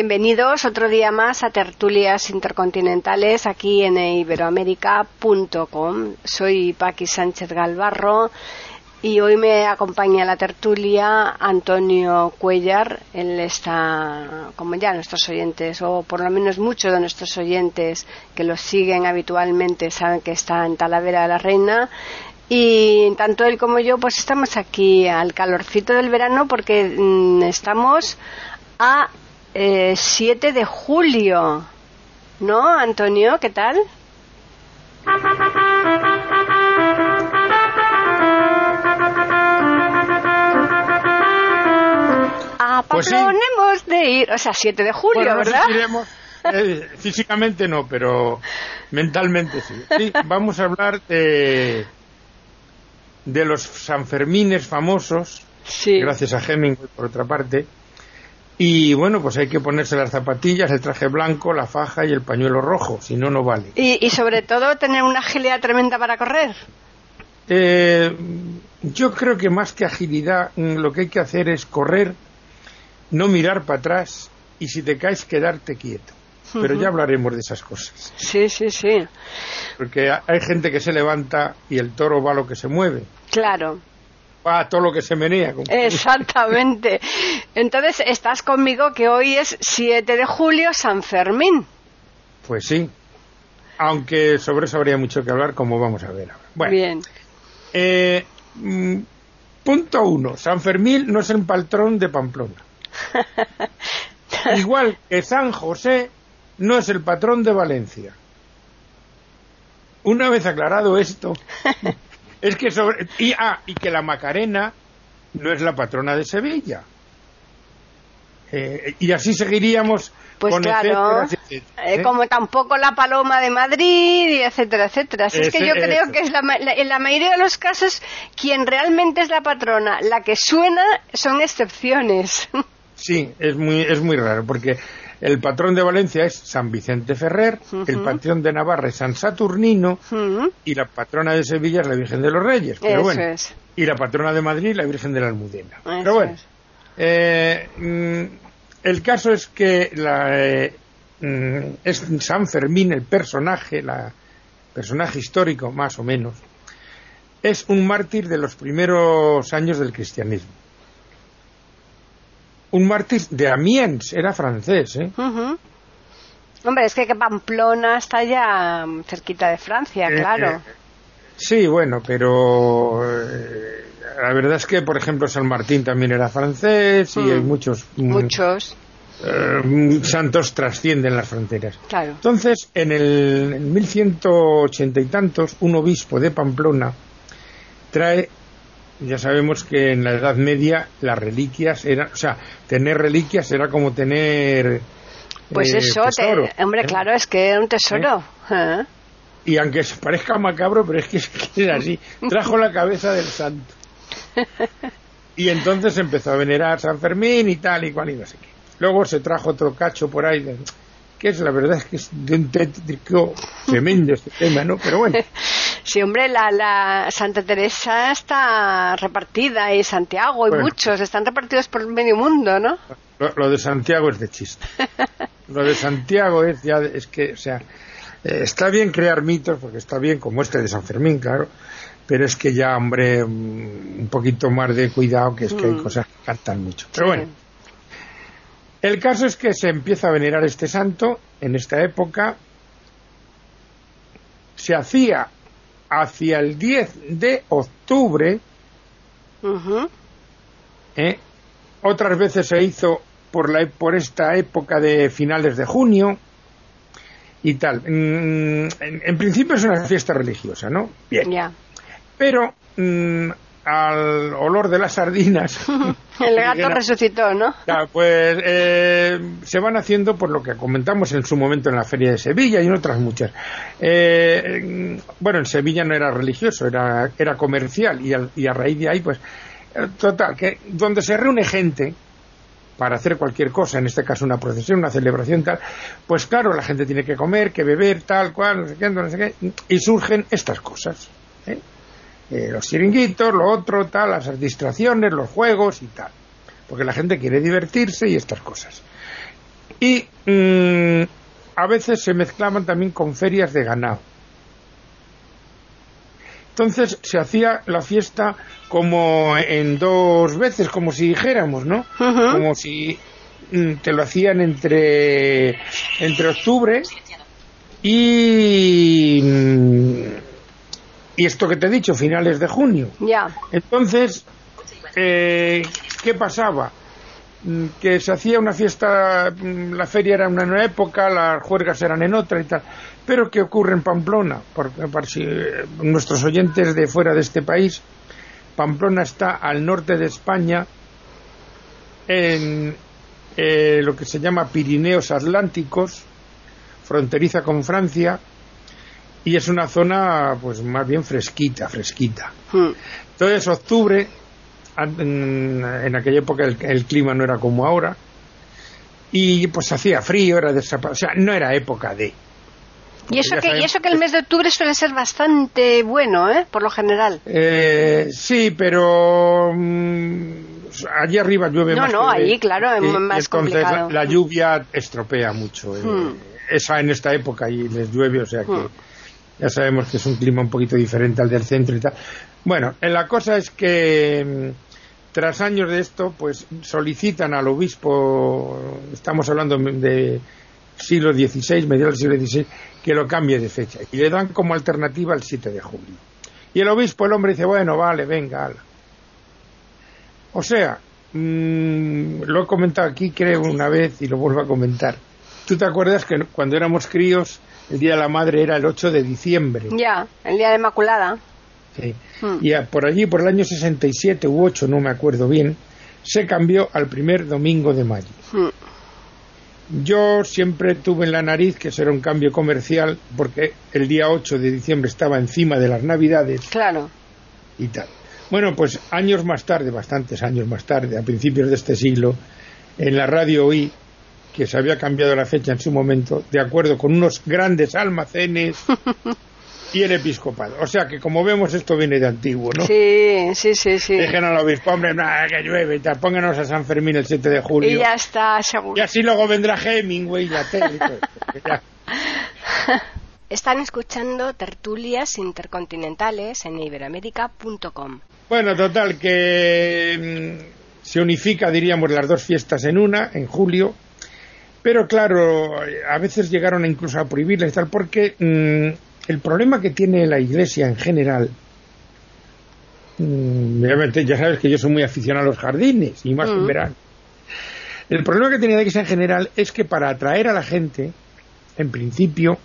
Bienvenidos otro día más a Tertulias Intercontinentales aquí en iberoamérica.com. Soy Paqui Sánchez Galvarro y hoy me acompaña la tertulia Antonio Cuellar. Él está, como ya nuestros oyentes, o por lo menos muchos de nuestros oyentes que los siguen habitualmente saben que está en Talavera de la Reina. Y tanto él como yo, pues estamos aquí al calorcito del verano porque mm, estamos a 7 eh, de julio. ¿No, Antonio? ¿Qué tal? Pues hemos de ir, o sea, 7 de julio, ¿verdad? Eh, físicamente no, pero mentalmente sí. sí. Vamos a hablar de, de los Sanfermines famosos, sí. gracias a Hemingway por otra parte, y bueno, pues hay que ponerse las zapatillas, el traje blanco, la faja y el pañuelo rojo, si no, no vale. Y, sobre todo tener una agilidad tremenda para correr. Eh, yo creo que más que agilidad, mm, lo que hay que hacer es correr, no mirar para atrás y si te caes, quedarte quieto. Pero ya hablaremos de esas cosas. Sí, sí, sí. Porque hay gente que se levanta y el toro va a lo que se mueve. Claro a todo lo que se menea. Exactamente. Entonces, estás conmigo que hoy es 7 de julio, San Fermín. Pues sí. Aunque sobre eso habría mucho que hablar, como vamos a ver ahora. Bueno, Bien. Eh, mm, punto uno. San Fermín no es el patrón de Pamplona. Igual que San José no es el patrón de Valencia. Una vez aclarado esto, es que sobre. Y, ah, y que la Macarena no es la patrona de Sevilla. Eh, y así seguiríamos pues con claro, etcétera, eh, ¿eh? como tampoco la paloma de Madrid y etcétera, etcétera. Así es que yo creo que es la, en la mayoría de los casos quien realmente es la patrona, la que suena son excepciones. Sí, es muy es muy raro porque el patrón de Valencia es San Vicente Ferrer, el patrón de Navarra es San Saturnino y la patrona de Sevilla es la Virgen de los Reyes. Pero bueno, Y la patrona de Madrid la Virgen de la Almudena. pero bueno, eh, mm, el caso es que la, eh, mm, es San Fermín el personaje, la personaje histórico más o menos, es un mártir de los primeros años del cristianismo un mártir de Amiens, era francés, ¿eh? Hombre, es que Pamplona está ya cerquita de Francia, eh, claro. Eh, sí, bueno, pero la verdad es que, por ejemplo, San Martín también era francés y hay muchos... Mm, muchos. santos trascienden las fronteras. Claro. Entonces, en el en 1180 y tantos, un obispo de Pamplona trae ya sabemos que en la Edad Media las reliquias eran, o sea, tener reliquias era como tener pues eh, eso, hombre, ¿eh? claro, es que era un tesoro. ¿Eh? Y aunque parezca macabro, pero es que, es así. Trajo la cabeza del santo. Y entonces empezó a venerar a San Fermín y tal y cual y no sé qué. Luego se trajo otro cacho por ahí que es la verdad es que es de un tétrico tremendo este tema, ¿no? Pero bueno. Sí, hombre, la, la Santa Teresa está repartida y Santiago y muchos están repartidos por el medio mundo, ¿no? Lo, de Santiago es de chiste. lo de Santiago es ya, es que, o sea, eh, está bien crear mitos, porque está bien como este de San Fermín, claro, pero es que ya, hombre, mm, un poquito más de cuidado, que es que hay mm. cosas que cantan mucho. Pero bueno. El caso es que se empieza a venerar este santo en esta época. Se hacía hacia el 10 de octubre. ¿eh? Otras veces se hizo por, la, por esta época de finales de junio y tal. Mm, en, principio es una fiesta religiosa, ¿no? Bien. Pero mm, al olor de las sardinas. el gato resucitó, ¿no? pues eh, se van haciendo por lo que comentamos en su momento en la Feria de Sevilla y en otras muchas. Eh, bueno, en Sevilla no era religioso, era, era comercial y, y a raíz de ahí, pues, eh, total, que donde se reúne gente para hacer cualquier cosa, en este caso una procesión, una celebración, tal, pues claro, la gente tiene que comer, que beber, tal, cual, no sé qué, no sé qué, y surgen estas cosas. ¿eh? Eh, los chiringuitos, lo otro, tal, las distracciones, los juegos y tal. Porque la gente quiere divertirse y estas cosas. Y mm, a veces se mezclaban también con ferias de ganado. Entonces se hacía la fiesta como en dos veces, como si dijéramos, ¿no? Como si mm, te lo hacían entre, entre octubre y, mm, y esto que te he dicho, finales de junio. Ya. Entonces, eh, ¿qué pasaba? Mm, que se hacía una fiesta, la feria era en una época, las juergas eran en otra y tal. Pero ¿qué ocurre en Pamplona? Porque para si, eh, nuestros oyentes de fuera de este país, Pamplona está al norte de España, en eh, lo que se llama Pirineos Atlánticos, fronteriza con Francia, y es una zona pues más bien fresquita, fresquita. Hmm. Entonces, octubre, en, aquella época el, clima no era como ahora, y pues hacía frío, era de, o sea, no era época de y eso, que, y eso que el mes de octubre suele ser bastante bueno, ¿eh? Por lo general. Eh, sí, pero mm, allí arriba llueve no, más. No, no, allí, claro, es más entonces La, lluvia estropea mucho. Eh, hmm. Esa en esta época y les llueve, o sea que hmm. Ya sabemos que es un clima un poquito diferente al del centro y tal. Bueno, la cosa es que mm, tras años de esto, pues solicitan al obispo, estamos hablando de siglo XVI, mediados del siglo XVI, que lo cambie de fecha. Y le dan como alternativa el 7 de julio. Y el obispo, el hombre, dice, bueno, vale, venga, O sea, mm, lo he comentado aquí, creo, una vez y lo vuelvo a comentar. ¿Tú te acuerdas que cuando éramos críos, el Día de la Madre era el 8 de diciembre? Ya, el Día de Inmaculada. Sí. Hmm. Y por allí, por el año 67 u 8, no me acuerdo bien, se cambió al primer domingo de mayo. Hmm. Yo siempre tuve en la nariz que será un cambio comercial porque el día 8 de diciembre estaba encima de las Navidades. Claro. Y tal. Bueno, pues años más tarde, bastantes años más tarde, a principios de este siglo, en la radio oí que se había cambiado la fecha en su momento, de acuerdo con unos grandes almacenes y el episcopado. O sea que, como vemos, esto viene de antiguo, ¿no? Sí, sí, sí. sí. Dejen al obispo, hombre, que llueve y tal. Pónganos a San Fermín el 7 de julio. Y ya está, seguro. Y así luego vendrá Hemingway y la tele. Están escuchando tertulias intercontinentales en iberoamérica.com. Bueno, total, que mm, se unifica, diríamos, las dos fiestas en una, en julio. Pero claro, a veces llegaron incluso a prohibirlas y tal, porque mm, el problema que tiene la iglesia en general, mm, ya sabes que yo soy muy aficionado a los jardines, y más en mm. verano. El problema que tiene la iglesia en general es que para atraer a la gente, en principio,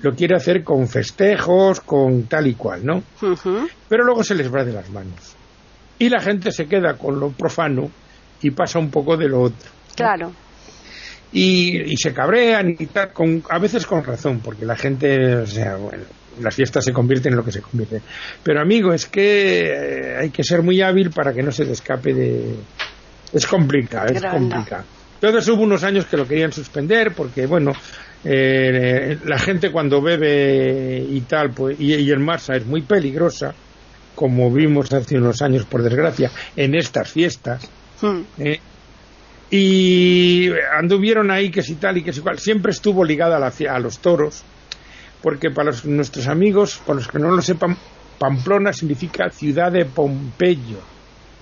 lo quiere hacer con festejos, con tal y cual, ¿no? Pero luego se les va de las manos. Y la gente se queda con lo profano y pasa un poco de lo otro. Claro y, se cabrean y tal, con, a veces con razón, porque la gente, o sea, bueno, las fiestas se convierten en lo que se convierte. Pero amigo, es que eh, hay que ser muy hábil para que no se te escape de... Es complicado, es complicado. Entonces hubo unos años que lo querían suspender porque, bueno, eh, la gente cuando bebe y tal, pues, y, y en masa es muy peligrosa, como vimos hace unos años, por desgracia, en estas fiestas. Hmm. Eh, y anduvieron ahí que si tal y que si cual. Siempre estuvo ligada a, los toros, porque para nuestros amigos, para los que no lo sepan, Pamplona significa ciudad de Pompeyo,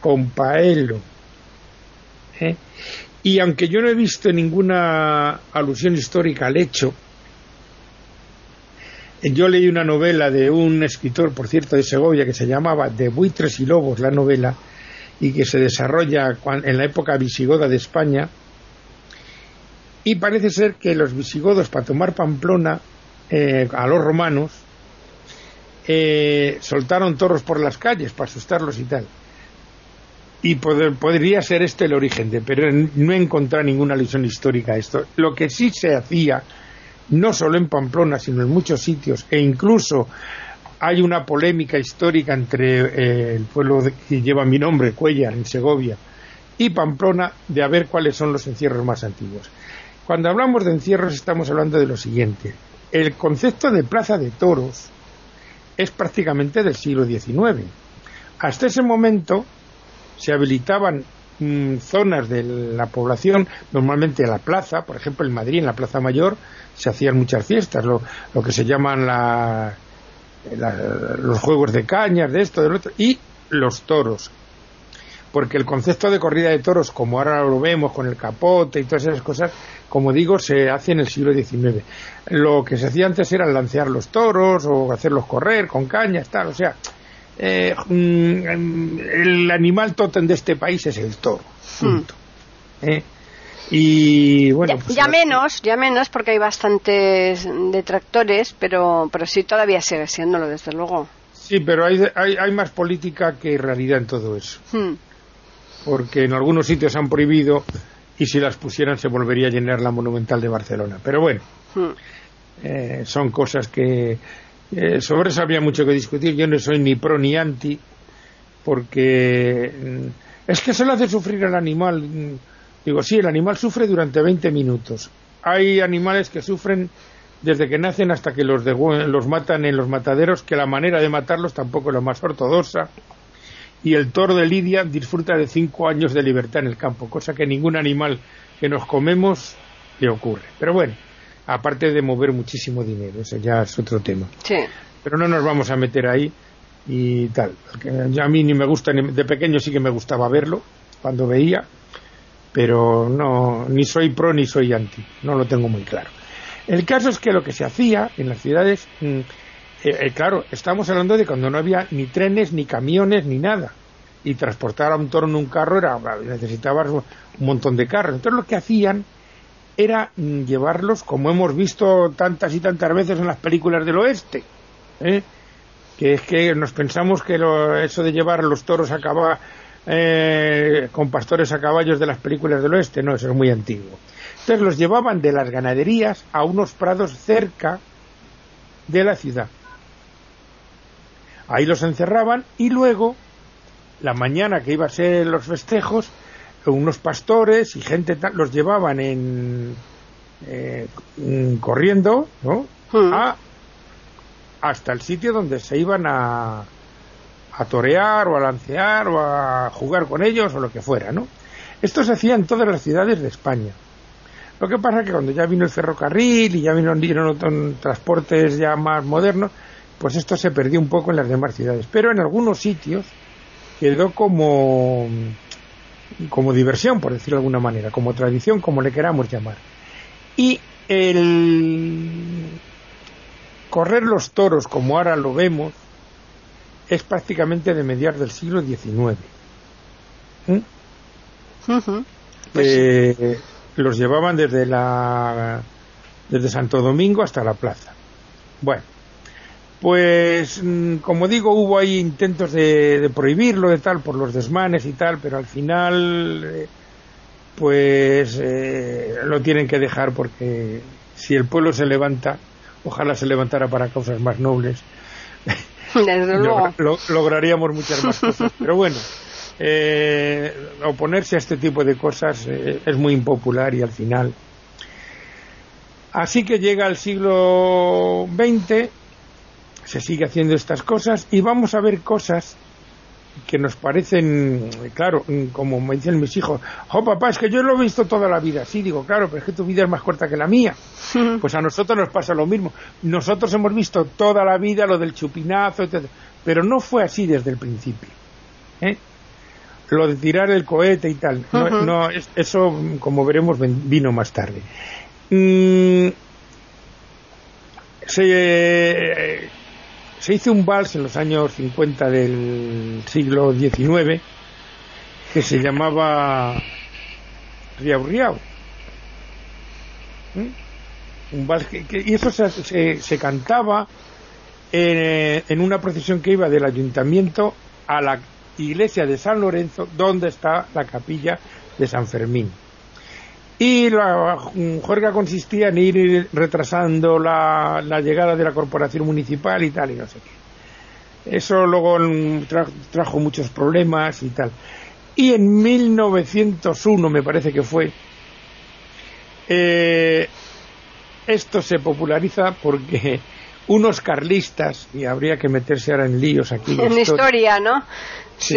Pompaelo. ¿eh? Y aunque yo no he visto ninguna alusión histórica al hecho, yo leí una novela de un escritor, por cierto, de Segovia, que se llamaba De buitres y lobos, la novela, y que se desarrolla en la época visigoda de España. Y parece ser que los visigodos, para tomar Pamplona eh, a los romanos, eh, soltaron toros por las calles para asustarlos y tal. Y podría ser este el origen de, pero no he encontrado ninguna alusión histórica a esto. Lo que sí se hacía, no solo en Pamplona, sino en muchos sitios, e incluso hay una polémica histórica entre eh, el pueblo que lleva mi nombre, Cuellar, en Segovia, y Pamplona, de a ver cuáles son los encierros más antiguos. Cuando hablamos de encierros estamos hablando de lo siguiente. El concepto de plaza de toros es prácticamente del siglo XIX. Hasta ese momento se habilitaban mm, zonas de la población, normalmente la plaza, por ejemplo en Madrid, en la Plaza Mayor, se hacían muchas fiestas, lo, que se llaman los juegos de cañas, de esto, del otro, y los toros. Porque el concepto de corrida de toros, como ahora lo vemos con el capote y todas esas cosas, como digo, se hace en el siglo XIX. Lo que se hacía antes era lancear los toros o hacerlos correr con cañas, tal, o sea, eh, mm, el animal totem de este país es el toro. Hmm. ¿Eh? Y bueno, ya, pues, ya, menos, ya menos porque hay bastantes detractores, pero, pero sí todavía sigue siéndolo, desde luego. Sí, pero hay, hay, más política que realidad en todo eso. Hmm. Porque en algunos sitios han prohibido y si las pusieran se volvería a llenar la Monumental de Barcelona. Pero bueno, hmm. eh, son cosas que eh, sobre eso había mucho que discutir. Yo no soy ni pro ni anti, porque mm, es que se le hace sufrir al animal. Digo, sí, el animal sufre durante 20 minutos. Hay animales que sufren desde que nacen hasta que los, los matan en los mataderos, que la manera de matarlos tampoco es la más ortodoxa. Y el toro de Lidia disfruta de cinco años de libertad en el campo, cosa que ningún animal que nos comemos le ocurre. Pero bueno, aparte de mover muchísimo dinero, eso ya es otro tema. Sí. Pero no nos vamos a meter ahí y tal. A mí ni me gusta, de pequeño sí que me gustaba verlo, cuando veía, pero no, ni soy pro ni soy anti, no lo tengo muy claro. El caso es que lo que se hacía en las ciudades, mm, eh, eh, claro, estamos hablando de cuando no había ni trenes, ni camiones, ni nada. Y transportar a un toro en un carro era, necesitabas un montón de carros. Entonces lo que hacían era mm, llevarlos, como hemos visto tantas y tantas veces en las películas del oeste, ¿eh? que es que nos pensamos que eso de llevar los toros a eh, con pastores a caballos de las películas del oeste, no, eso es muy antiguo. Entonces los llevaban de las ganaderías a unos prados cerca de la ciudad. Ahí los encerraban y luego, la mañana que iba a ser los festejos, unos pastores y gente los llevaban en eh, corriendo ¿no? Hmm. hasta el sitio donde se iban a, a torear o a lancear o a jugar con ellos o lo que fuera, ¿no? Esto se hacía en todas las ciudades de España. Lo que pasa es que cuando ya vino el ferrocarril y ya vino, vinieron transportes ya más modernos, pues esto se perdió un poco en las demás ciudades. Pero en algunos sitios quedó como como diversión, por decirlo de alguna manera, como tradición, como le queramos llamar. Y el correr los toros, como ahora lo vemos, es prácticamente de mediados del siglo XIX. ¿Mm? Pues eh, los llevaban desde la desde Santo Domingo hasta la plaza. Bueno, pues, mm, como digo, hubo ahí intentos de, prohibirlo, de tal, por los desmanes y tal, pero al final, eh, pues, eh, lo tienen que dejar porque si el pueblo se levanta, ojalá se levantara para causas más nobles, lograríamos muchas más cosas. Pero bueno, eh, oponerse a este tipo de cosas es muy impopular y al final. Así que llega el siglo XX se sigue haciendo estas cosas y vamos a ver cosas que nos parecen, claro, como me dicen mis hijos, oh papá, es que yo lo he visto toda la vida. Sí, digo, claro, pero es que tu vida es más corta que la mía. Pues a nosotros nos pasa lo mismo. Nosotros hemos visto toda la vida lo del chupinazo, etc. Pero no fue así desde el principio. ¿eh? Lo de tirar el cohete y tal. no, eso, como veremos, vino más tarde. Mm, se, se hizo un vals en los años 50 del siglo XIX que se llamaba Riau Riau. ¿Mm? Un vals que, y eso se, cantaba en una procesión que iba del ayuntamiento a la iglesia de San Lorenzo, donde está la capilla de San Fermín. Y la juerga consistía en ir retrasando la, llegada de la corporación municipal y tal, y no sé qué. Eso luego trajo muchos problemas y tal. Y en 1901, me parece que fue, eh, esto se populariza porque unos carlistas, y habría que meterse ahora en líos aquí. En historia, ¿no? sí.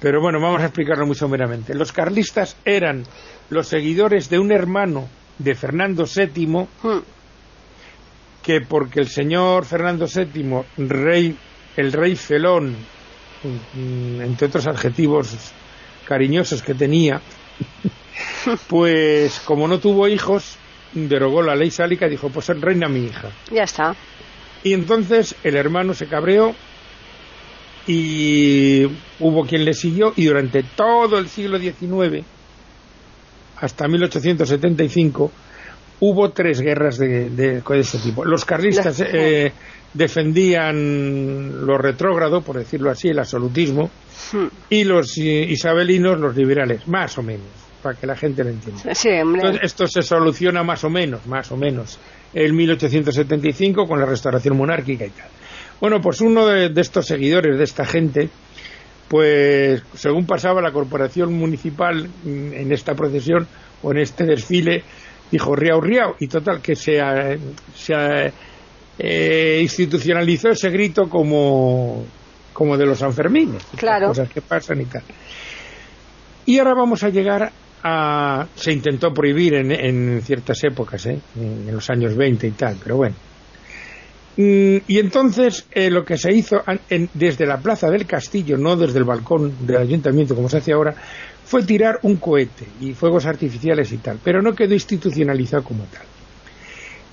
Pero bueno, vamos a explicarlo muy someramente. Los carlistas eran los seguidores de un hermano de Fernando VII, hmm. que porque el señor Fernando VII, rey, el rey felón, mm, entre otros adjetivos cariñosos que tenía, pues como no tuvo hijos, derogó la ley sálica y dijo, pues reina mi hija. Ya está. Y entonces el hermano se cabreó y hubo quien le siguió y durante todo el siglo XIX hasta 1875 hubo tres guerras de, de, ese tipo. Los carlistas eh, defendían lo retrógrado, por decirlo así, el absolutismo, hmm. y los isabelinos, los liberales, más o menos, para que la gente lo entienda. Entonces, esto se soluciona más o menos, más o menos, en 1875 con la restauración monárquica y tal. Bueno, pues uno de, estos seguidores de esta gente, pues según pasaba la corporación municipal en esta procesión o en este desfile, dijo riau riau y total que se, se eh, institucionalizó ese grito como, como de los Sanfermines, claro. cosas que pasan y tal. Y ahora vamos a llegar a... se intentó prohibir en, en ciertas épocas, ¿eh? en los años 20 y tal, pero bueno. Mm, y entonces eh, lo que se hizo desde la plaza del castillo, no desde el balcón del ayuntamiento como se hace ahora, fue tirar un cohete y fuegos artificiales y tal, pero no quedó institucionalizado como tal.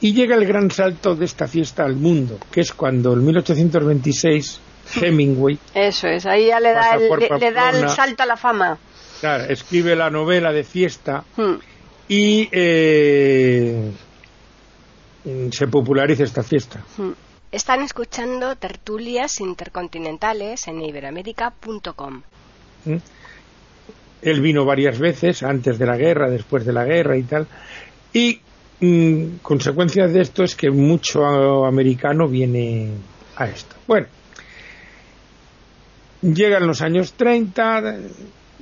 Y llega el gran salto de esta fiesta al mundo, que es cuando en 1826 Hemingway. Eso es, ahí ya le da, el, le, da el salto a la fama. Claro, escribe la novela de fiesta hmm. y eh, se popularice esta fiesta. Hmm. Están escuchando tertulias intercontinentales en iberamérica.com. ¿Mm? Él vino varias veces, antes de la guerra, después de la guerra y tal. Y mm, consecuencia de esto es que mucho americano viene a esto. Bueno, llegan los años 30,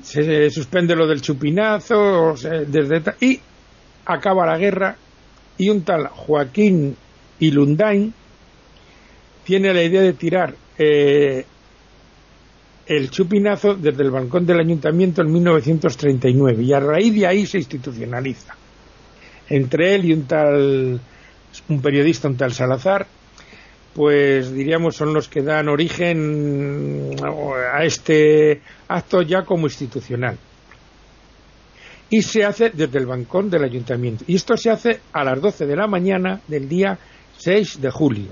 se suspende lo del chupinazo, desde y acaba la guerra y un tal Joaquín Ilundain tiene la idea de tirar eh, el chupinazo desde el balcón del ayuntamiento en 1939 y a raíz de ahí se institucionaliza. Entre él y un tal, un periodista, un tal Salazar, pues diríamos son los que dan origen a este acto ya como institucional y se hace desde el balcón del ayuntamiento. Y esto se hace a las 12 de la mañana del día 6 de julio.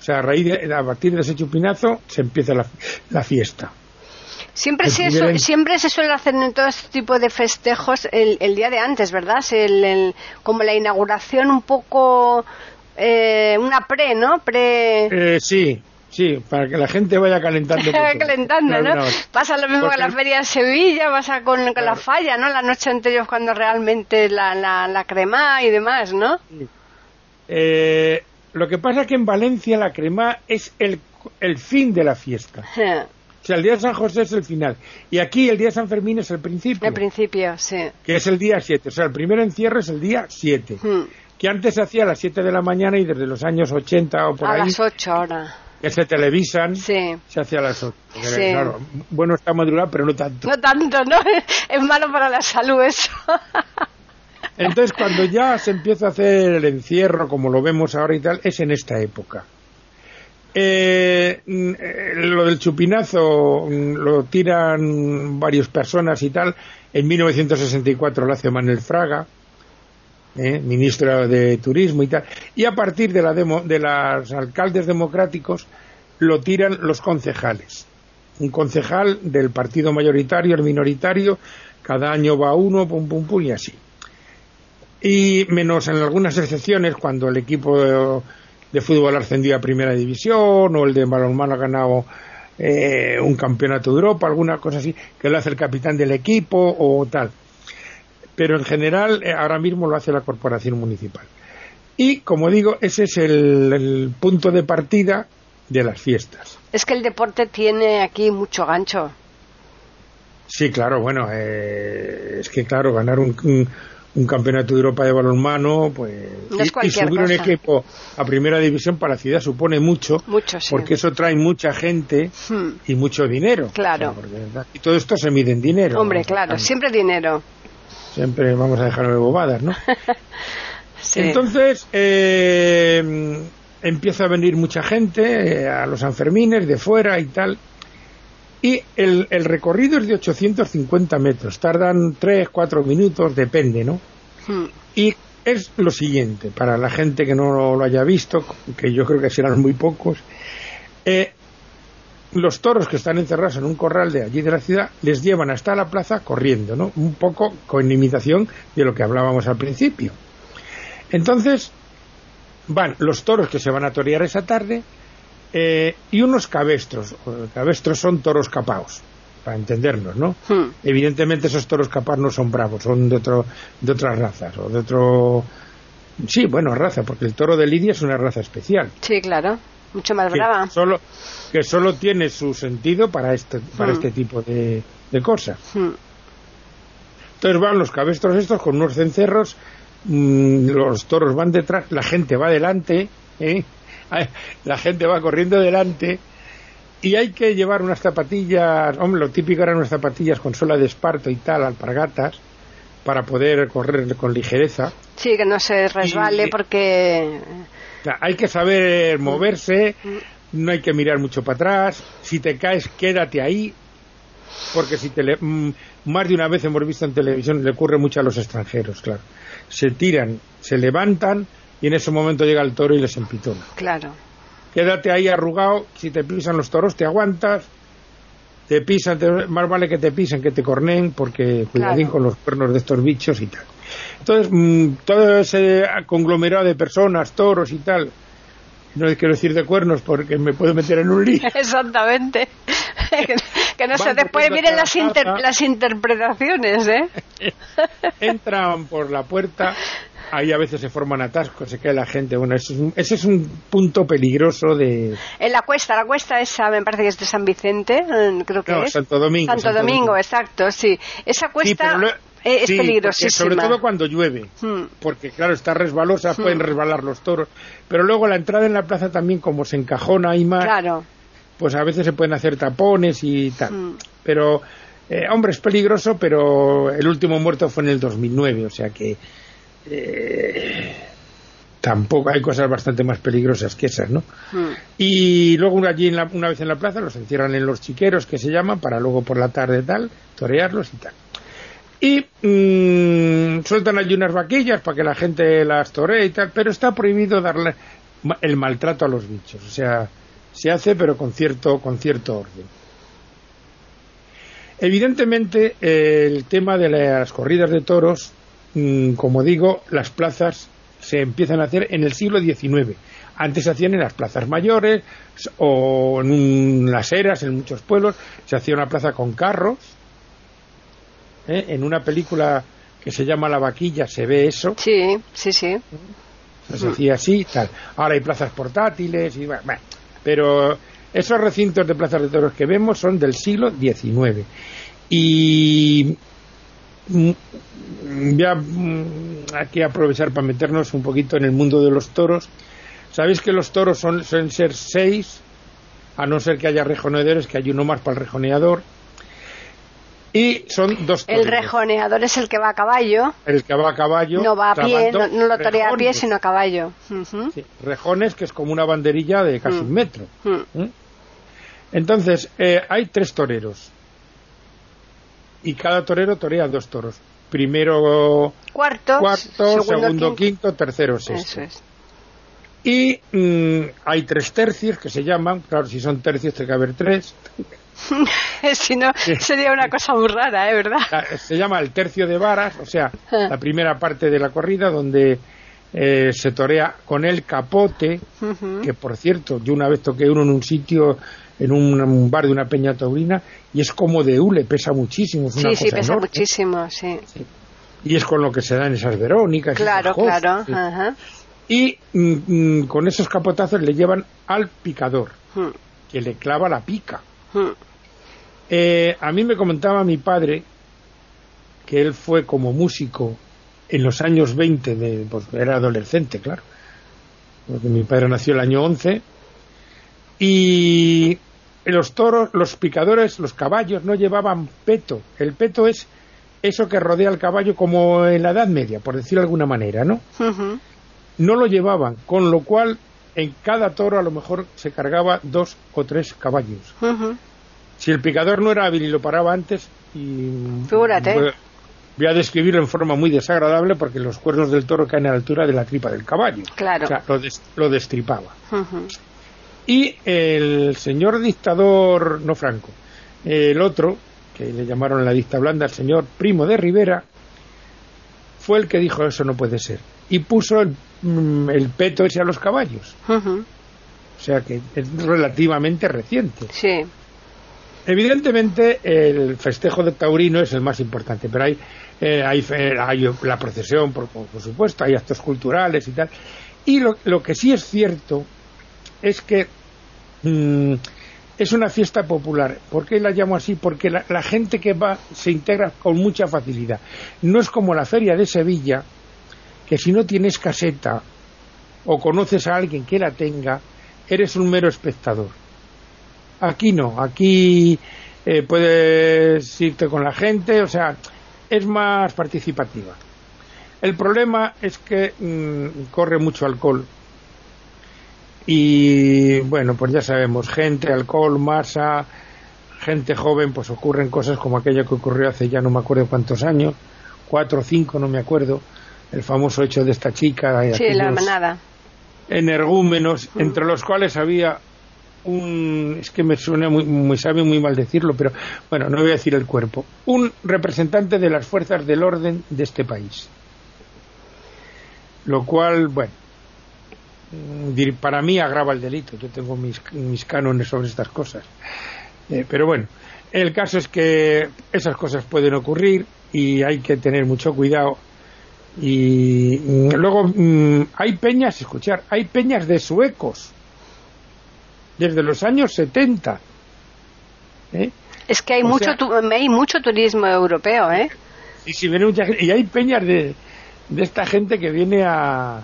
O sea, a, raíz de, a partir de ese chupinazo se empieza la, fiesta. Siempre se, siempre se suele hacer en todo este tipo de festejos el, día de antes, ¿verdad? El, como la inauguración un poco, eh, una pre, ¿no? Pre... Eh, sí, Sí, para que la gente vaya calentando. calentando, ¿no? Pasa lo mismo con la feria de Sevilla, pasa con, la falla, ¿no? La noche anterior cuando realmente la, la, crema y demás, ¿no? Eh, lo que pasa es que en Valencia la crema es el, el fin de la fiesta. O sea, el día de San José es el final. Y aquí el día de San Fermín es el principio. El principio, sí. Que es el día 7. O sea, el primer encierro es el día 7. Hmm. Que antes se hacía a las 7 de la mañana y desde los años 80 o por ahí. A las 8 ahora que se televisan, se hacía las ocho. bueno está madurado, pero no tanto. No tanto, ¿no? Es malo para la salud eso. Entonces, cuando ya se empieza a hacer el encierro, como lo vemos ahora y tal, es en esta época. Eh, mm, lo del chupinazo mm, lo tiran varias personas y tal. En 1964 lo hace Manuel Fraga, ¿eh? ministro de Turismo y tal, y a partir de, la de los alcaldes democráticos lo tiran los concejales. Un concejal del partido mayoritario, el minoritario, cada año va uno, pum, pum, pum, y así. Y menos en algunas excepciones, cuando el equipo de fútbol ascendido a primera división o el de balonmano ha ganado eh, un campeonato de Europa, alguna cosa así, que lo hace el capitán del equipo o tal. Pero en general eh, ahora mismo lo hace la corporación municipal. Y como digo, ese es el, punto de partida de las fiestas. Es que el deporte tiene aquí mucho gancho. Sí, claro, bueno, eh, es que claro, ganar un, un campeonato de Europa de balonmano, pues y, subir un equipo a primera división para la ciudad supone mucho, porque eso trae mucha gente hmm. y mucho dinero. Claro. y todo esto se mide en dinero. Hombre, claro, siempre dinero. Siempre vamos a dejar de bobadas, ¿no? Entonces eh, empieza a venir mucha gente eh, a los Sanfermines de fuera y tal. Y el, recorrido es de 850 metros, tardan 3, 4 minutos, depende, ¿no? Hmm. Y es lo siguiente, para la gente que no lo haya visto, que yo creo que serán muy pocos, eh, los toros que están encerrados en un corral de allí de la ciudad les llevan hasta la plaza corriendo, ¿no? Un poco con imitación de lo que hablábamos al principio. Entonces, van los toros que se van a torear esa tarde, eh, y unos cabestros. Cabestros son toros capaos, para entendernos, ¿no? Hmm. Evidentemente esos toros capaos no son bravos, son de, otro, de otras razas, o de otro... Sí, bueno, raza, porque el toro de Lidia es una raza especial. Sí, claro, mucho más brava. Solo, que solo tiene su sentido para este, para hmm. este tipo de, de cosas. Hmm. Entonces van los cabestros estos con unos cencerros, mm, los toros van detrás, la gente va delante, ¿eh? la gente va corriendo delante y hay que llevar unas zapatillas, hombre, lo típico eran unas zapatillas con suela de esparto y tal, alpargatas, para poder correr con ligereza. Sí, que no se resbale porque... hay que saber moverse, no hay que mirar mucho para atrás, si te caes quédate ahí, porque si te mm, más de una vez hemos visto en televisión, le ocurre mucho a los extranjeros, claro. Se tiran, se levantan y en ese momento llega el toro y les empitona. Claro. Quédate ahí arrugado, si te pisan los toros te aguantas, te pisan, más vale que te pisen que te corneen, porque cuidadín con los cuernos de estos bichos y tal. Entonces, mm, todo ese conglomerado de personas, toros y tal, no quiero decir de cuernos porque me puedo meter en un lío. Exactamente. que no sé, después vienen las, las interpretaciones, ¿eh? Entran por la puerta ahí a veces se forman atascos, se cae la gente. Bueno, ese es, un, punto peligroso de... En la cuesta, la cuesta esa me parece que es de San Vicente, creo que es. Santo Domingo. Santo, Domingo, exacto, sí. Esa cuesta... es peligrosísima. Sobre todo cuando llueve, hmm. porque claro, está resbalosa, hmm. pueden resbalar los toros. Pero luego la entrada en la plaza también, como se encajona ahí más, claro. pues a veces se pueden hacer tapones y tal. Hmm. Pero, eh, hombre, es peligroso, pero el último muerto fue en el 2009, o sea que eh, tampoco hay cosas bastante más peligrosas que esas, ¿no? Y luego allí una vez en la plaza los encierran en los chiqueros que se llaman para luego por la tarde tal torearlos y tal. Y mm, sueltan allí unas vaquillas para que la gente las toree y tal, pero está prohibido darle el maltrato a los bichos, o sea, se hace pero con cierto con cierto orden. Evidentemente el tema de las corridas de toros Mm, como digo, las plazas se empiezan a hacer en el siglo XIX. Antes se hacían en las plazas mayores o en las eras, en muchos pueblos. Se hacía una plaza con carros. ¿Eh? En una película que se llama La Vaquilla se ve eso. Sí, sí, sí. Se hacía así tal. Ahora hay plazas portátiles y bueno, pero esos recintos de plazas de toros que vemos son del siglo XIX. Y mm, voy a mm, aquí aprovechar para meternos un poquito en el mundo de los toros. Sabéis que los toros son, suelen ser seis, a no ser que haya rejoneadores, que hay uno más para el rejoneador. Y son dos toros. El rejoneador es el que va a caballo. El que va a caballo. No va a pie, no, lo torea a pie, sino a caballo. rejones, que es como una banderilla de casi un mm. metro. Mm. ¿Mm? Entonces, eh, hay tres toreros. Y cada torero torea dos toros primero cuarto, segundo, quinto. tercero sexto. Y mm, hay tres tercios que se llaman, claro, si son tercios tiene que haber tres. si no, sería una cosa muy rara, ¿eh? ¿verdad? Se llama el tercio de varas, o sea, ah. la primera parte de la corrida donde eh, se torea con el capote, que por cierto, yo una vez toqué uno en un sitio, en un, bar de una peña taurina, y es como de hule, pesa muchísimo. sí, sí, pesa muchísimo, sí. Y es con lo que se dan esas verónicas. Claro, claro. Y mm, mm, con esos capotazos le llevan al picador, hmm. que le clava la pica. Hmm. Eh, a mí me comentaba mi padre que él fue como músico en los años 20, de, pues era adolescente, claro, porque mi padre nació el año 11, y los toros, los picadores, los caballos no llevaban peto. El peto es eso que rodea al caballo como en la Edad Media, por decirlo de alguna manera, ¿no? No lo llevaban, con lo cual en cada toro a lo mejor se cargaba dos o tres caballos. Si el picador no era hábil y lo paraba antes, y, Figúrate voy a describirlo en forma muy desagradable porque los cuernos del toro caen a la altura de la tripa del caballo. Claro. O sea, lo, destripaba. Y el señor dictador, no Franco, el otro, que le llamaron la dicta blanda, el señor Primo de Rivera, fue el que dijo eso no puede ser. Y puso el, mm, peto ese a los caballos. O sea que es relativamente reciente. Sí. Evidentemente el festejo de Taurino es el más importante, pero hay eh, hay, la procesión, por, supuesto, hay actos culturales y tal. Y lo, que sí es cierto es que mm, es una fiesta popular. ¿Por qué la llamo así? Porque la, gente que va se integra con mucha facilidad. No es como la feria de Sevilla, que si no tienes caseta o conoces a alguien que la tenga, eres un mero espectador. Aquí no, aquí eh, puedes irte con la gente, o sea, es más participativa. El problema es que mm, corre mucho alcohol. Y bueno, pues ya sabemos, gente, alcohol, masa, gente joven, pues ocurren cosas como aquella que ocurrió hace ya no me acuerdo cuántos años, cuatro o cinco, no me acuerdo, el famoso hecho de esta chica. Sí, la manada. Energúmenos, entre los cuales había un, es que me suena muy, muy sabe muy mal decirlo, pero bueno, no voy a decir el cuerpo, un representante de las fuerzas del orden de este país. Lo cual, bueno, para mí agrava el delito. Yo tengo mis, mis cánones sobre estas cosas. Eh, pero bueno, el caso es que esas cosas pueden ocurrir y hay que tener mucho cuidado. Y mm, luego mm, hay peñas, escuchar, hay peñas de suecos desde los años 70. ¿eh? Es que hay mucho, hay mucho turismo europeo, ¿eh? Y, si viene y hay peñas de, de esta gente que viene a...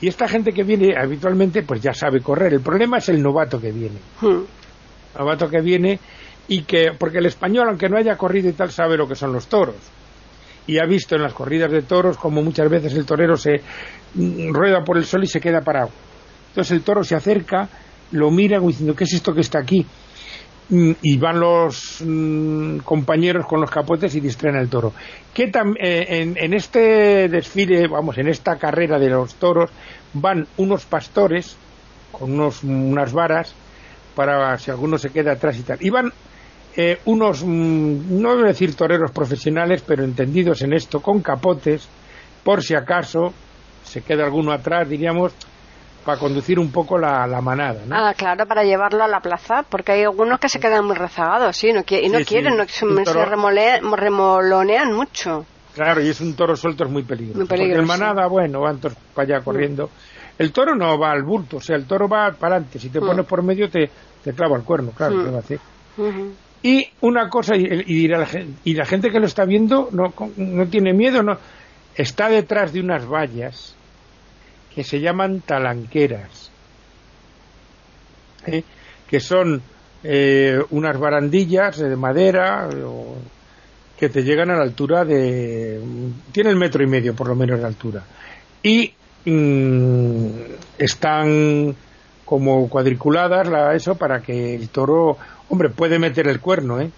Y esta gente que viene habitualmente pues ya sabe correr. El problema es el novato que viene. Hmm. Novato que viene y que... Porque el español, aunque no haya corrido y tal, sabe lo que son los toros. Y ha visto en las corridas de toros como muchas veces el torero se mm, rueda por el sol y se queda parado. Entonces el toro se acerca lo mira diciendo, ¿qué es esto que está aquí? Mm, y van los mm, compañeros con los capotes y distraen al toro. Que eh, en, en, este desfile, vamos, en esta carrera de los toros, van unos pastores con unos, unas varas para si alguno se queda atrás y tal. Y van eh, unos, mm, no voy decir toreros profesionales, pero entendidos en esto, con capotes, por si acaso se queda alguno atrás, diríamos, para conducir un poco la, manada. ¿no? Ah, claro, para llevarlo a la plaza, porque hay algunos que se quedan muy rezagados, ¿sí? No y no quieren, no, se, remolonean mucho. Claro, y es un toro suelto, es muy peligroso. Muy peligroso. Porque el manada, bueno, van todos para allá corriendo. El toro no va al bulto, o sea, el toro va para adelante. Si te mm. pones por medio, te, te clava el cuerno, claro, mm. va a hacer? Y una cosa, y, y, la, y la gente que lo está viendo no, no tiene miedo, no está detrás de unas vallas que se llaman talanqueras, ¿eh? que son eh, unas barandillas de madera que te llegan a la altura de... tienen metro y medio por lo menos de altura. Y mm, están como cuadriculadas la, eso para que el toro, hombre, puede meter el cuerno, ¿eh?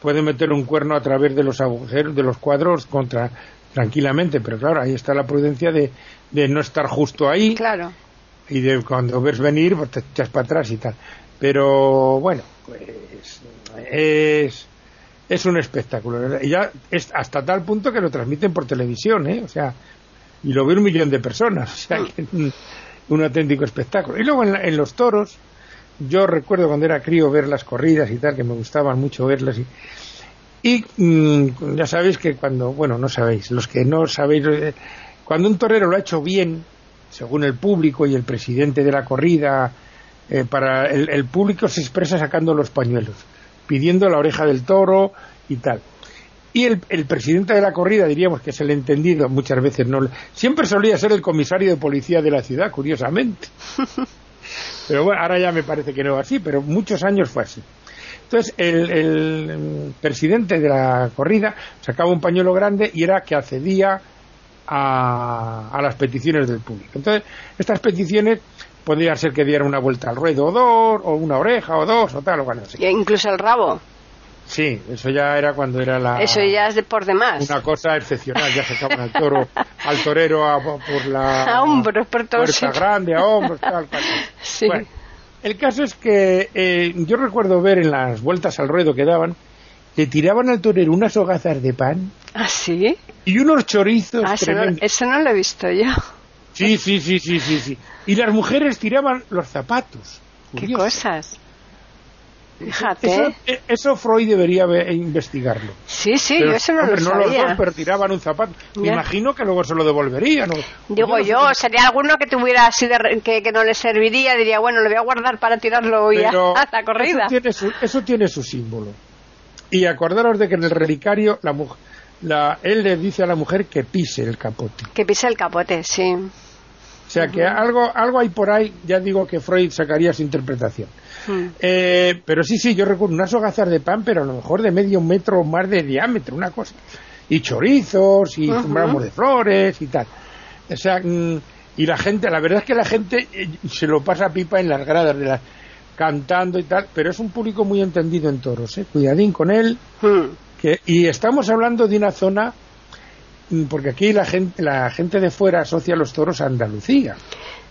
Puede meter un cuerno a través de los agujeros, de los cuadros contra tranquilamente, pero claro, ahí está la prudencia de, de no estar justo ahí. Claro. Y de cuando ves venir, pues te echas para atrás y tal. Pero bueno, pues es, es un espectáculo. Y ya es hasta tal punto que lo transmiten por televisión, ¿eh? O sea, y lo ve un millón de personas. O sea, que un, un auténtico espectáculo. Y luego en, los toros, yo recuerdo cuando era crío ver las corridas y tal, que me gustaban mucho verlas. Y, mm, ya sabéis que cuando, bueno, no sabéis, los que no sabéis, eh, cuando un torero lo ha hecho bien, según el público y el presidente de la corrida, eh, para el, el, público se expresa sacando los pañuelos, pidiendo la oreja del toro y tal. Y el, el, presidente de la corrida, diríamos que es el entendido, muchas veces no. Siempre solía ser el comisario de policía de la ciudad, curiosamente. Pero bueno, ahora ya me parece que no es así, pero muchos años fue así. Entonces, el, el presidente de la corrida sacaba un pañuelo grande y era que accedía a, a, las peticiones del público. Entonces, estas peticiones podrían ser que diera una vuelta al ruedo o dos, o una oreja o dos, o tal, o bueno, así. incluso el rabo. Sí, eso ya era cuando era la... Eso ya es de por demás. Una cosa excepcional, ya sacaban al toro, al torero a, por la... A hombros, por todo Puerta grande, a hombros, tal, tal. Sí. Bueno, el caso es que eh, yo recuerdo ver en las vueltas al ruedo que daban, le tiraban al torero unas hogazas de pan. ¿Ah, sí? Y unos chorizos ah, eso, no, eso no lo he visto yo. Sí, sí, sí, sí, sí, sí. Y las mujeres tiraban los zapatos. ¿Qué cosas? Fíjate. Eso, eso, Freud debería investigarlo. Sí, sí, yo eso no lo no sabía. los dos, pero tiraban un zapato. Me imagino que luego se lo devolverían. ¿no? Digo yo, sería alguno que tuviera así de, que, que, no le serviría, diría, bueno, lo voy a guardar para tirarlo hoy a, a, la corrida. Eso tiene, su, eso tiene su símbolo. Y acordaros de que en el relicario la mujer la, él le dice a la mujer que pise el capote. Que pise el capote, sí. O sea que algo, algo hay por ahí, ya digo que Freud sacaría su interpretación. Mm. Eh, pero sí, sí, yo recuerdo unas hogazas de pan, pero a lo mejor de medio metro o más de diámetro, una cosa. Y chorizos, y ramos de flores y tal. O sea, mm, y la gente, la verdad es que la gente eh, se lo pasa pipa en las gradas de las cantando y tal, pero es un público muy entendido en toros, ¿eh? Cuidadín con él. Mm. Que, y estamos hablando de una zona porque aquí la gente, la gente de fuera asocia los toros a Andalucía.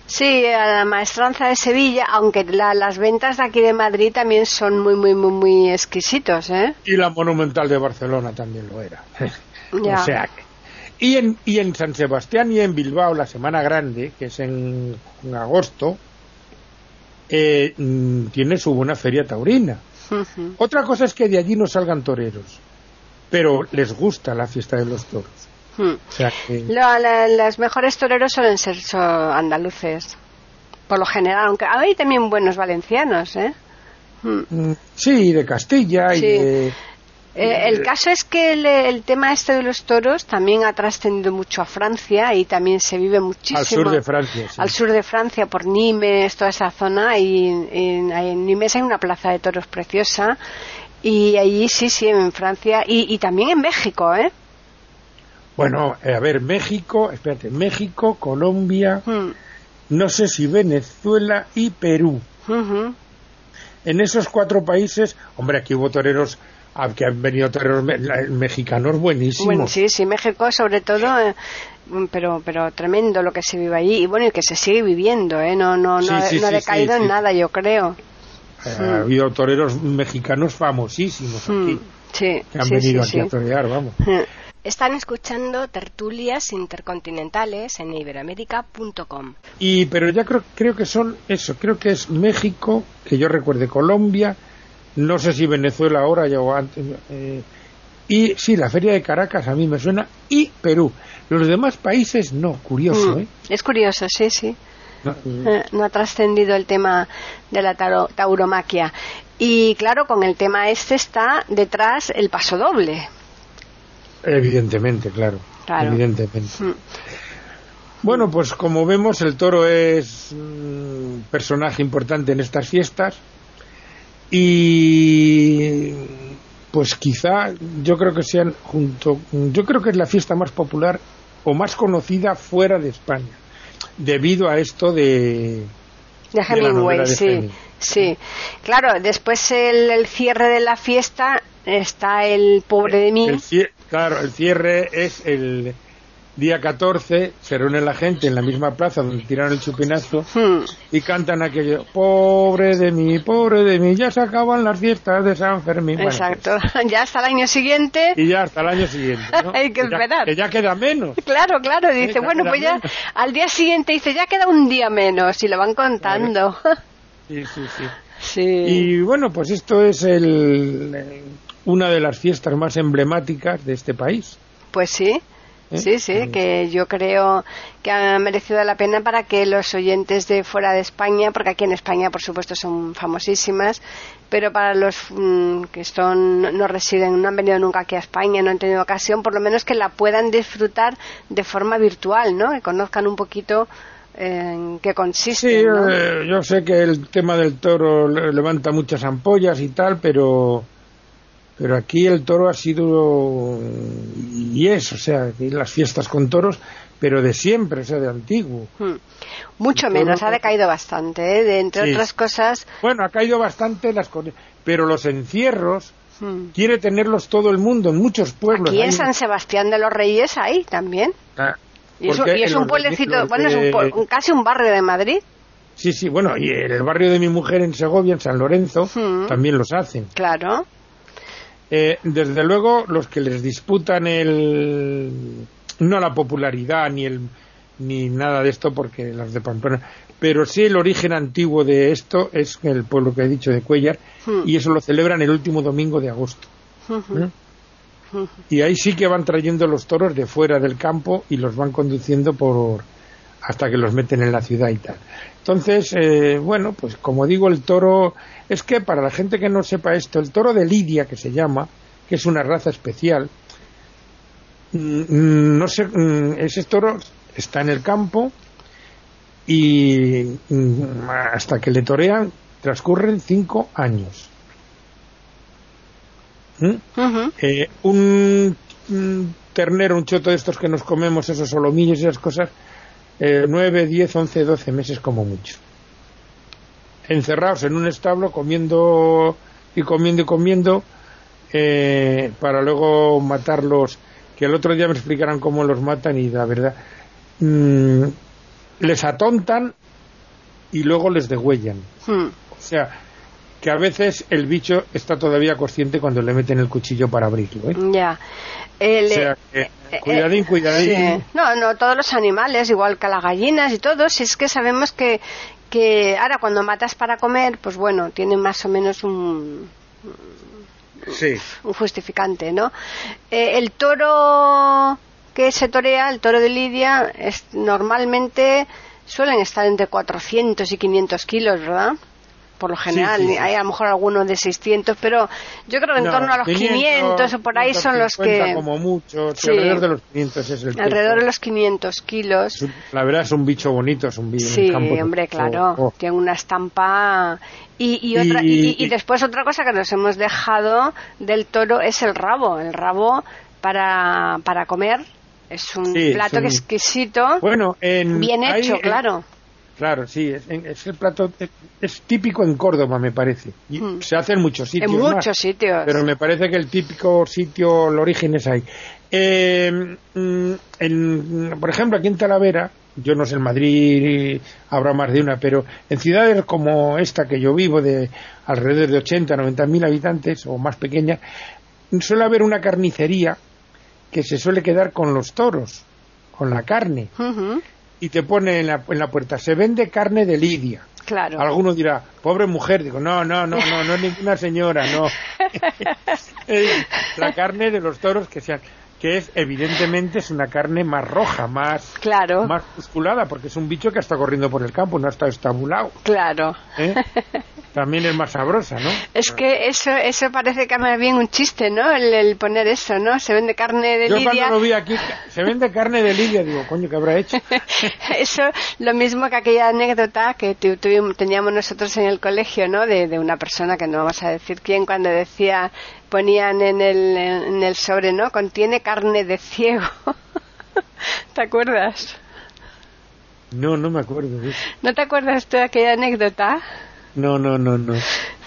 Sí, a la maestranza de Sevilla, aunque la, las ventas de aquí de Madrid también son muy, muy, muy, muy exquisitos, ¿eh? Y la Monumental de Barcelona también lo era. Ya. o sea. Y en, y en San Sebastián y en Bilbao, la Semana Grande, que es en, en agosto, eh, mm, tiene su buena feria taurina. Uh -huh. Otra cosa es que de allí no salgan toreros, pero les gusta la fiesta de los toros. Hmm. O sea que... La, la, los mejores toreros suelen ser so, andaluces, por lo general, aunque hay también buenos valencianos, ¿eh? Hmm. Sí, de Castilla sí. y de... Eh, el caso es que el, el, tema este de los toros también ha trascendido mucho a Francia y también se vive muchísimo al sur de Francia, sí. al sur de Francia por Nimes, toda esa zona y en, en Nimes hay una plaza de toros preciosa y allí sí, sí, en Francia y, y también en México, ¿eh? Bueno, eh, a ver, México, espérate, México, Colombia, Hmm. no sé si Venezuela y Perú. Uh -huh. En esos cuatro países, hombre, aquí hubo toreros, ah, que han venido toreros me mexicanos buenísimos. Bueno, sí, sí, México sobre todo, eh, pero pero tremendo lo que se vive allí y bueno, y que se sigue viviendo, ¿eh? No, no, no, sí, no ha sí, decaído en nada, yo creo. Eh, Hmm. Ha habido toreros mexicanos famosísimos Hmm. aquí, Sí, que han venido aquí a torear, vamos. Están escuchando tertulias intercontinentales en iberoamérica.com. Y, pero ya creo, creo que son eso, creo que es México, que yo recuerde Colombia, no sé si Venezuela ahora ya o antes, eh, y sí, la Feria de Caracas a mí me suena, y Perú. Los demás países no, curioso, Hmm. ¿eh? Es curioso, sí, sí. No, Eh, no ha trascendido el tema de la tauromaquia. Y claro, con el tema este está detrás el paso doble. Evidentemente, claro, Claro. evidentemente. Hmm. Bueno, pues como vemos, el toro es un personaje importante en estas fiestas y pues quizá yo creo que sean junto, yo creo que es la fiesta más popular o más conocida fuera de España, debido a esto de, De Hemingway, novela de sí, Hemingway. sí. Claro, después el, el cierre de la fiesta está el pobre de mí. el claro, el cierre es el día 14 se reúne la gente en la misma plaza donde tiraron el chupinazo hmm. y cantan aquello, pobre de mí, pobre de mí, ya se acaban las fiestas de San Fermín. Exacto, ya hasta el año siguiente. Y ya hasta el año siguiente. Hay que, esperar. que ya queda menos. Claro, claro, dice, bueno, pues ya al día siguiente dice, ya queda un día menos y lo van contando. Sí, sí, sí. sí. Y bueno, pues esto es el, una de las fiestas más emblemáticas de este país. Pues sí. ¿Eh? Sí, sí, que yo creo que ha merecido la pena para que los oyentes de fuera de España, porque aquí en España, por supuesto, son famosísimas, pero para los mm, que son, no residen, no han venido nunca aquí a España, no han tenido ocasión, por lo menos que la puedan disfrutar de forma virtual, ¿no? Que conozcan un poquito en qué consiste. Sí, eh, yo sé que el tema del toro levanta muchas ampollas y tal, pero pero aquí el toro ha sido y es, o sea, las fiestas con toros, pero de siempre, o sea, de antiguo. Hmm. Mucho menos, ha decaído bastante, ¿eh? de, entre otras cosas. Bueno, ha caído bastante las pero los encierros hmm. quiere tenerlos todo el mundo en muchos pueblos. Aquí en San Sebastián de los Reyes hay también. Ah, y, es, un pueblecito, bueno, es un, casi un barrio de Madrid. Sí, sí, bueno, y en el barrio de mi mujer en Segovia, en San Lorenzo, hmm. también los hacen. Claro. Eh, desde luego, los que les disputan el no la popularidad ni el ni nada de esto porque las de Pamplona pero sí el origen antiguo de esto es el pueblo que he dicho de Cuellar hmm. y eso lo celebran el último domingo de agosto ¿Eh? y ahí sí que van trayendo los toros de fuera del campo y los van conduciendo por hasta que los meten en la ciudad y tal entonces eh, bueno pues como digo el toro es que para la gente que no sepa esto, el toro de Lidia, que se llama, que es una raza especial, mm, no sé, mm, ese toro está en el campo y mm, hasta que le torean transcurren cinco años. Eh, un, ternero, un choto de estos que nos comemos, esos solomillos y esas cosas, eh, nueve, diez, once, doce meses como mucho encerrados en un establo comiendo y comiendo y comiendo eh, para luego matarlos que el otro día me explicarán cómo los matan y la verdad mm, les atontan y luego les degüellan hmm. o sea que a veces el bicho está todavía consciente cuando le meten el cuchillo para abrirlo ¿eh? ya o sea que, eh, cuidadín, cuidadín. No, no, todos los animales, igual que las gallinas y todos, es que sabemos que, que ahora cuando matas para comer, pues bueno, tiene más o menos un, un justificante, ¿no? Eh, el toro que se torea, el toro de Lidia, es, normalmente suelen estar entre 400 y 500 kilos, ¿verdad? Por lo general. Hay a lo mejor algunos de 600, pero yo creo que en torno a los 500, o por ahí son los que... como mucho, alrededor de los 500 es el Alrededor de los 500 kilos. La verdad es un bicho bonito, es un bicho. Sí, hombre, claro. Oh. Tiene una estampa... Y, y, otra, y, después otra cosa que nos hemos dejado del toro es el rabo. El rabo para, para comer es un plato que exquisito. Bueno, bien hecho, claro. Claro, sí, es, el plato es típico en Córdoba, me parece. Hmm. Se hace en muchos sitios. En muchos sitios. Pero me parece que el típico sitio, el origen es ahí. Eh, mm, por ejemplo, aquí en Talavera, yo no sé en Madrid habrá más de una, pero en ciudades como esta que yo vivo, de alrededor de 80, 90 mil habitantes o más pequeñas, suele haber una carnicería que se suele quedar con los toros, con la carne y te pone en la, en la puerta, se vende carne de Lidia. Claro. Alguno dirá, pobre mujer, digo, no, no, no, no, no es ninguna señora, no. la carne de los toros que sean que es evidentemente es una carne más roja, más claro. más musculada, porque es un bicho que está corriendo por el campo, no está estabulado. Claro. ¿Eh? También es más sabrosa, ¿no? Es que eso eso parece que me bien un chiste, ¿no? El, poner eso, ¿no? Se vende carne de Yo lidia. Yo cuando lo vi aquí, se vende carne de lidia, digo, coño, ¿qué habrá hecho? eso, lo mismo que aquella anécdota que teníamos nosotros en el colegio, ¿no? De, de una persona que no vamos a decir quién, cuando decía ponían en el, en el sobre, ¿no? Contiene carne de ciego. ¿Te acuerdas? No, no me acuerdo. ¿No te acuerdas tú de aquella anécdota? No, no, no, no.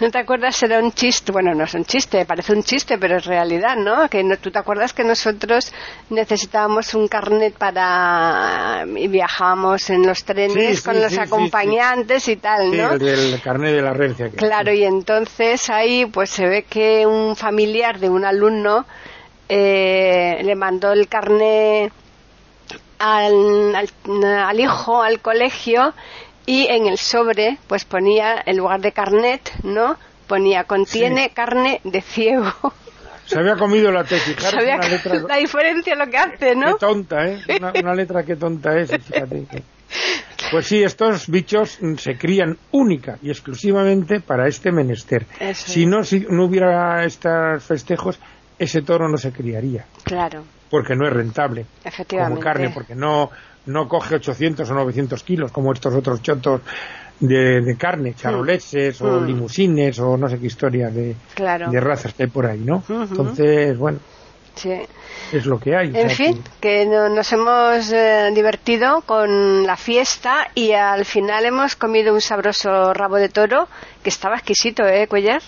¿No te acuerdas? Era un chiste, bueno, no es un chiste, parece un chiste, pero es realidad, ¿no? Que no, tú te acuerdas que nosotros necesitábamos un carnet para y viajábamos en los trenes con los acompañantes y tal, ¿no? el del carnet de la herencia. Claro, y entonces ahí pues se ve que un familiar de un alumno eh, le mandó el carnet al, al hijo al colegio y en el sobre pues ponía en lugar de carnet no ponía contiene carne de ciego se había comido la tesis una letra, la diferencia lo que hace no qué tonta eh una, letra que tonta es pues sí estos bichos se crían única y exclusivamente para este menester. Si no si no hubiera estos festejos ese toro no se criaría. Claro. Porque no es rentable. Efectivamente. como carne porque no no coge 800 o 900 kilos como estos otros chotos de, carne, mm. charoleses o mm. limusines o no sé qué historia de, de razas que hay por ahí, ¿no? Entonces, bueno, es lo que hay. En fin, que... nos hemos eh, divertido con la fiesta y al final hemos comido un sabroso rabo de toro que estaba exquisito, ¿eh, Cuellar?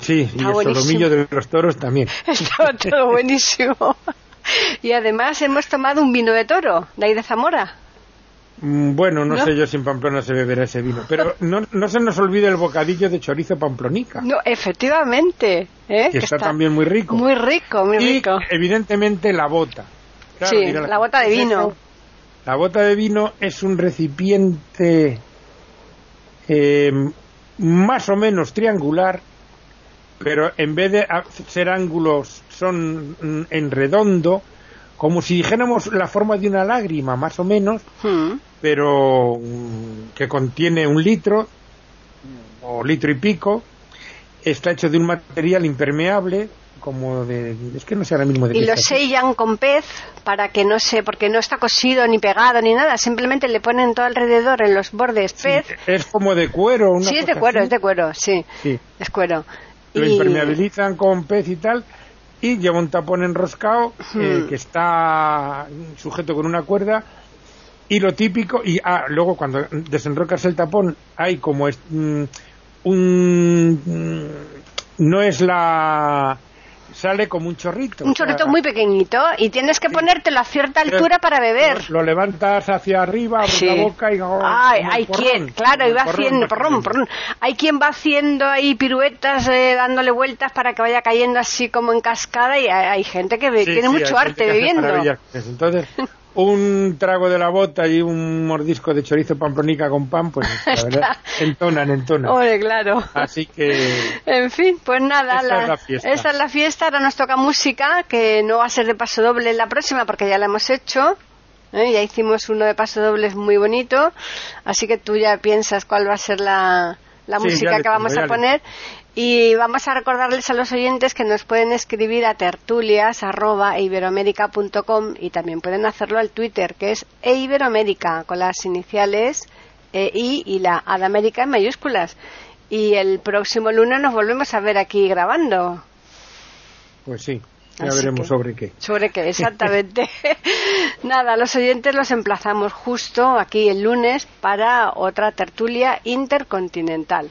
Sí, y el solomillo de los toros también. Estaba todo buenísimo. y además hemos tomado un vino de toro, de ahí de Zamora. Mm, bueno, no, sé yo si en Pamplona se beberá ese vino, pero no, no se nos olvide el bocadillo de chorizo pamplonica. No, efectivamente. ¿eh? Que, está, también muy rico. Muy rico, muy y, rico. evidentemente la bota. sí, la, bota de vino. La bota de vino es un recipiente eh, más o menos triangular, pero en vez de ser ángulos son mm, en redondo, como si dijéramos la forma de una lágrima, más o menos, hmm. pero mm, que contiene un litro o litro y pico, está hecho de un material impermeable, como de es que no sé ahora mismo de y lo sellan con pez para que no se porque no está cosido ni pegado ni nada. Simplemente le ponen todo alrededor en los bordes pez. es como de cuero una sí es de cuero es de cuero sí, sí. es cuero lo impermeabilizan con pez y tal y lleva un tapón enroscado eh, que está sujeto con una cuerda y lo típico y ah, luego cuando desenrocas el tapón hay como es, mm, un mm, no es la sale como un chorrito. Un chorrito muy pequeñito y tienes que ponértelo a cierta altura para beber. Lo, levantas hacia arriba, abres la boca y... Ay, hay quien, claro, y va haciendo, hay quien va haciendo ahí piruetas, eh, dándole vueltas para que vaya cayendo así como en cascada y hay, gente que tiene mucho arte bebiendo. Entonces, un trago de la bota y un mordisco de chorizo pamplonica con pan, pues la verdad, entonan, entonan. Oye, claro. Así que... En fin, pues nada, esta, es la fiesta. esta es la fiesta, ahora nos toca música, que no va a ser de paso doble en la próxima porque ya la hemos hecho. ¿eh? Ya hicimos uno de paso doble muy bonito, así que tú ya piensas cuál va a ser la, la música que vamos a poner. Y vamos a recordarles a los oyentes que nos pueden escribir a tertulias.iberoamérica.com y también pueden hacerlo al Twitter, que es eiberoamérica, con las iniciales EI y la A de América en mayúsculas. Y el próximo lunes nos volvemos a ver aquí grabando. Pues sí, ya veremos sobre qué. Sobre qué, exactamente. Nada, los oyentes los emplazamos justo aquí el lunes para otra tertulia intercontinental.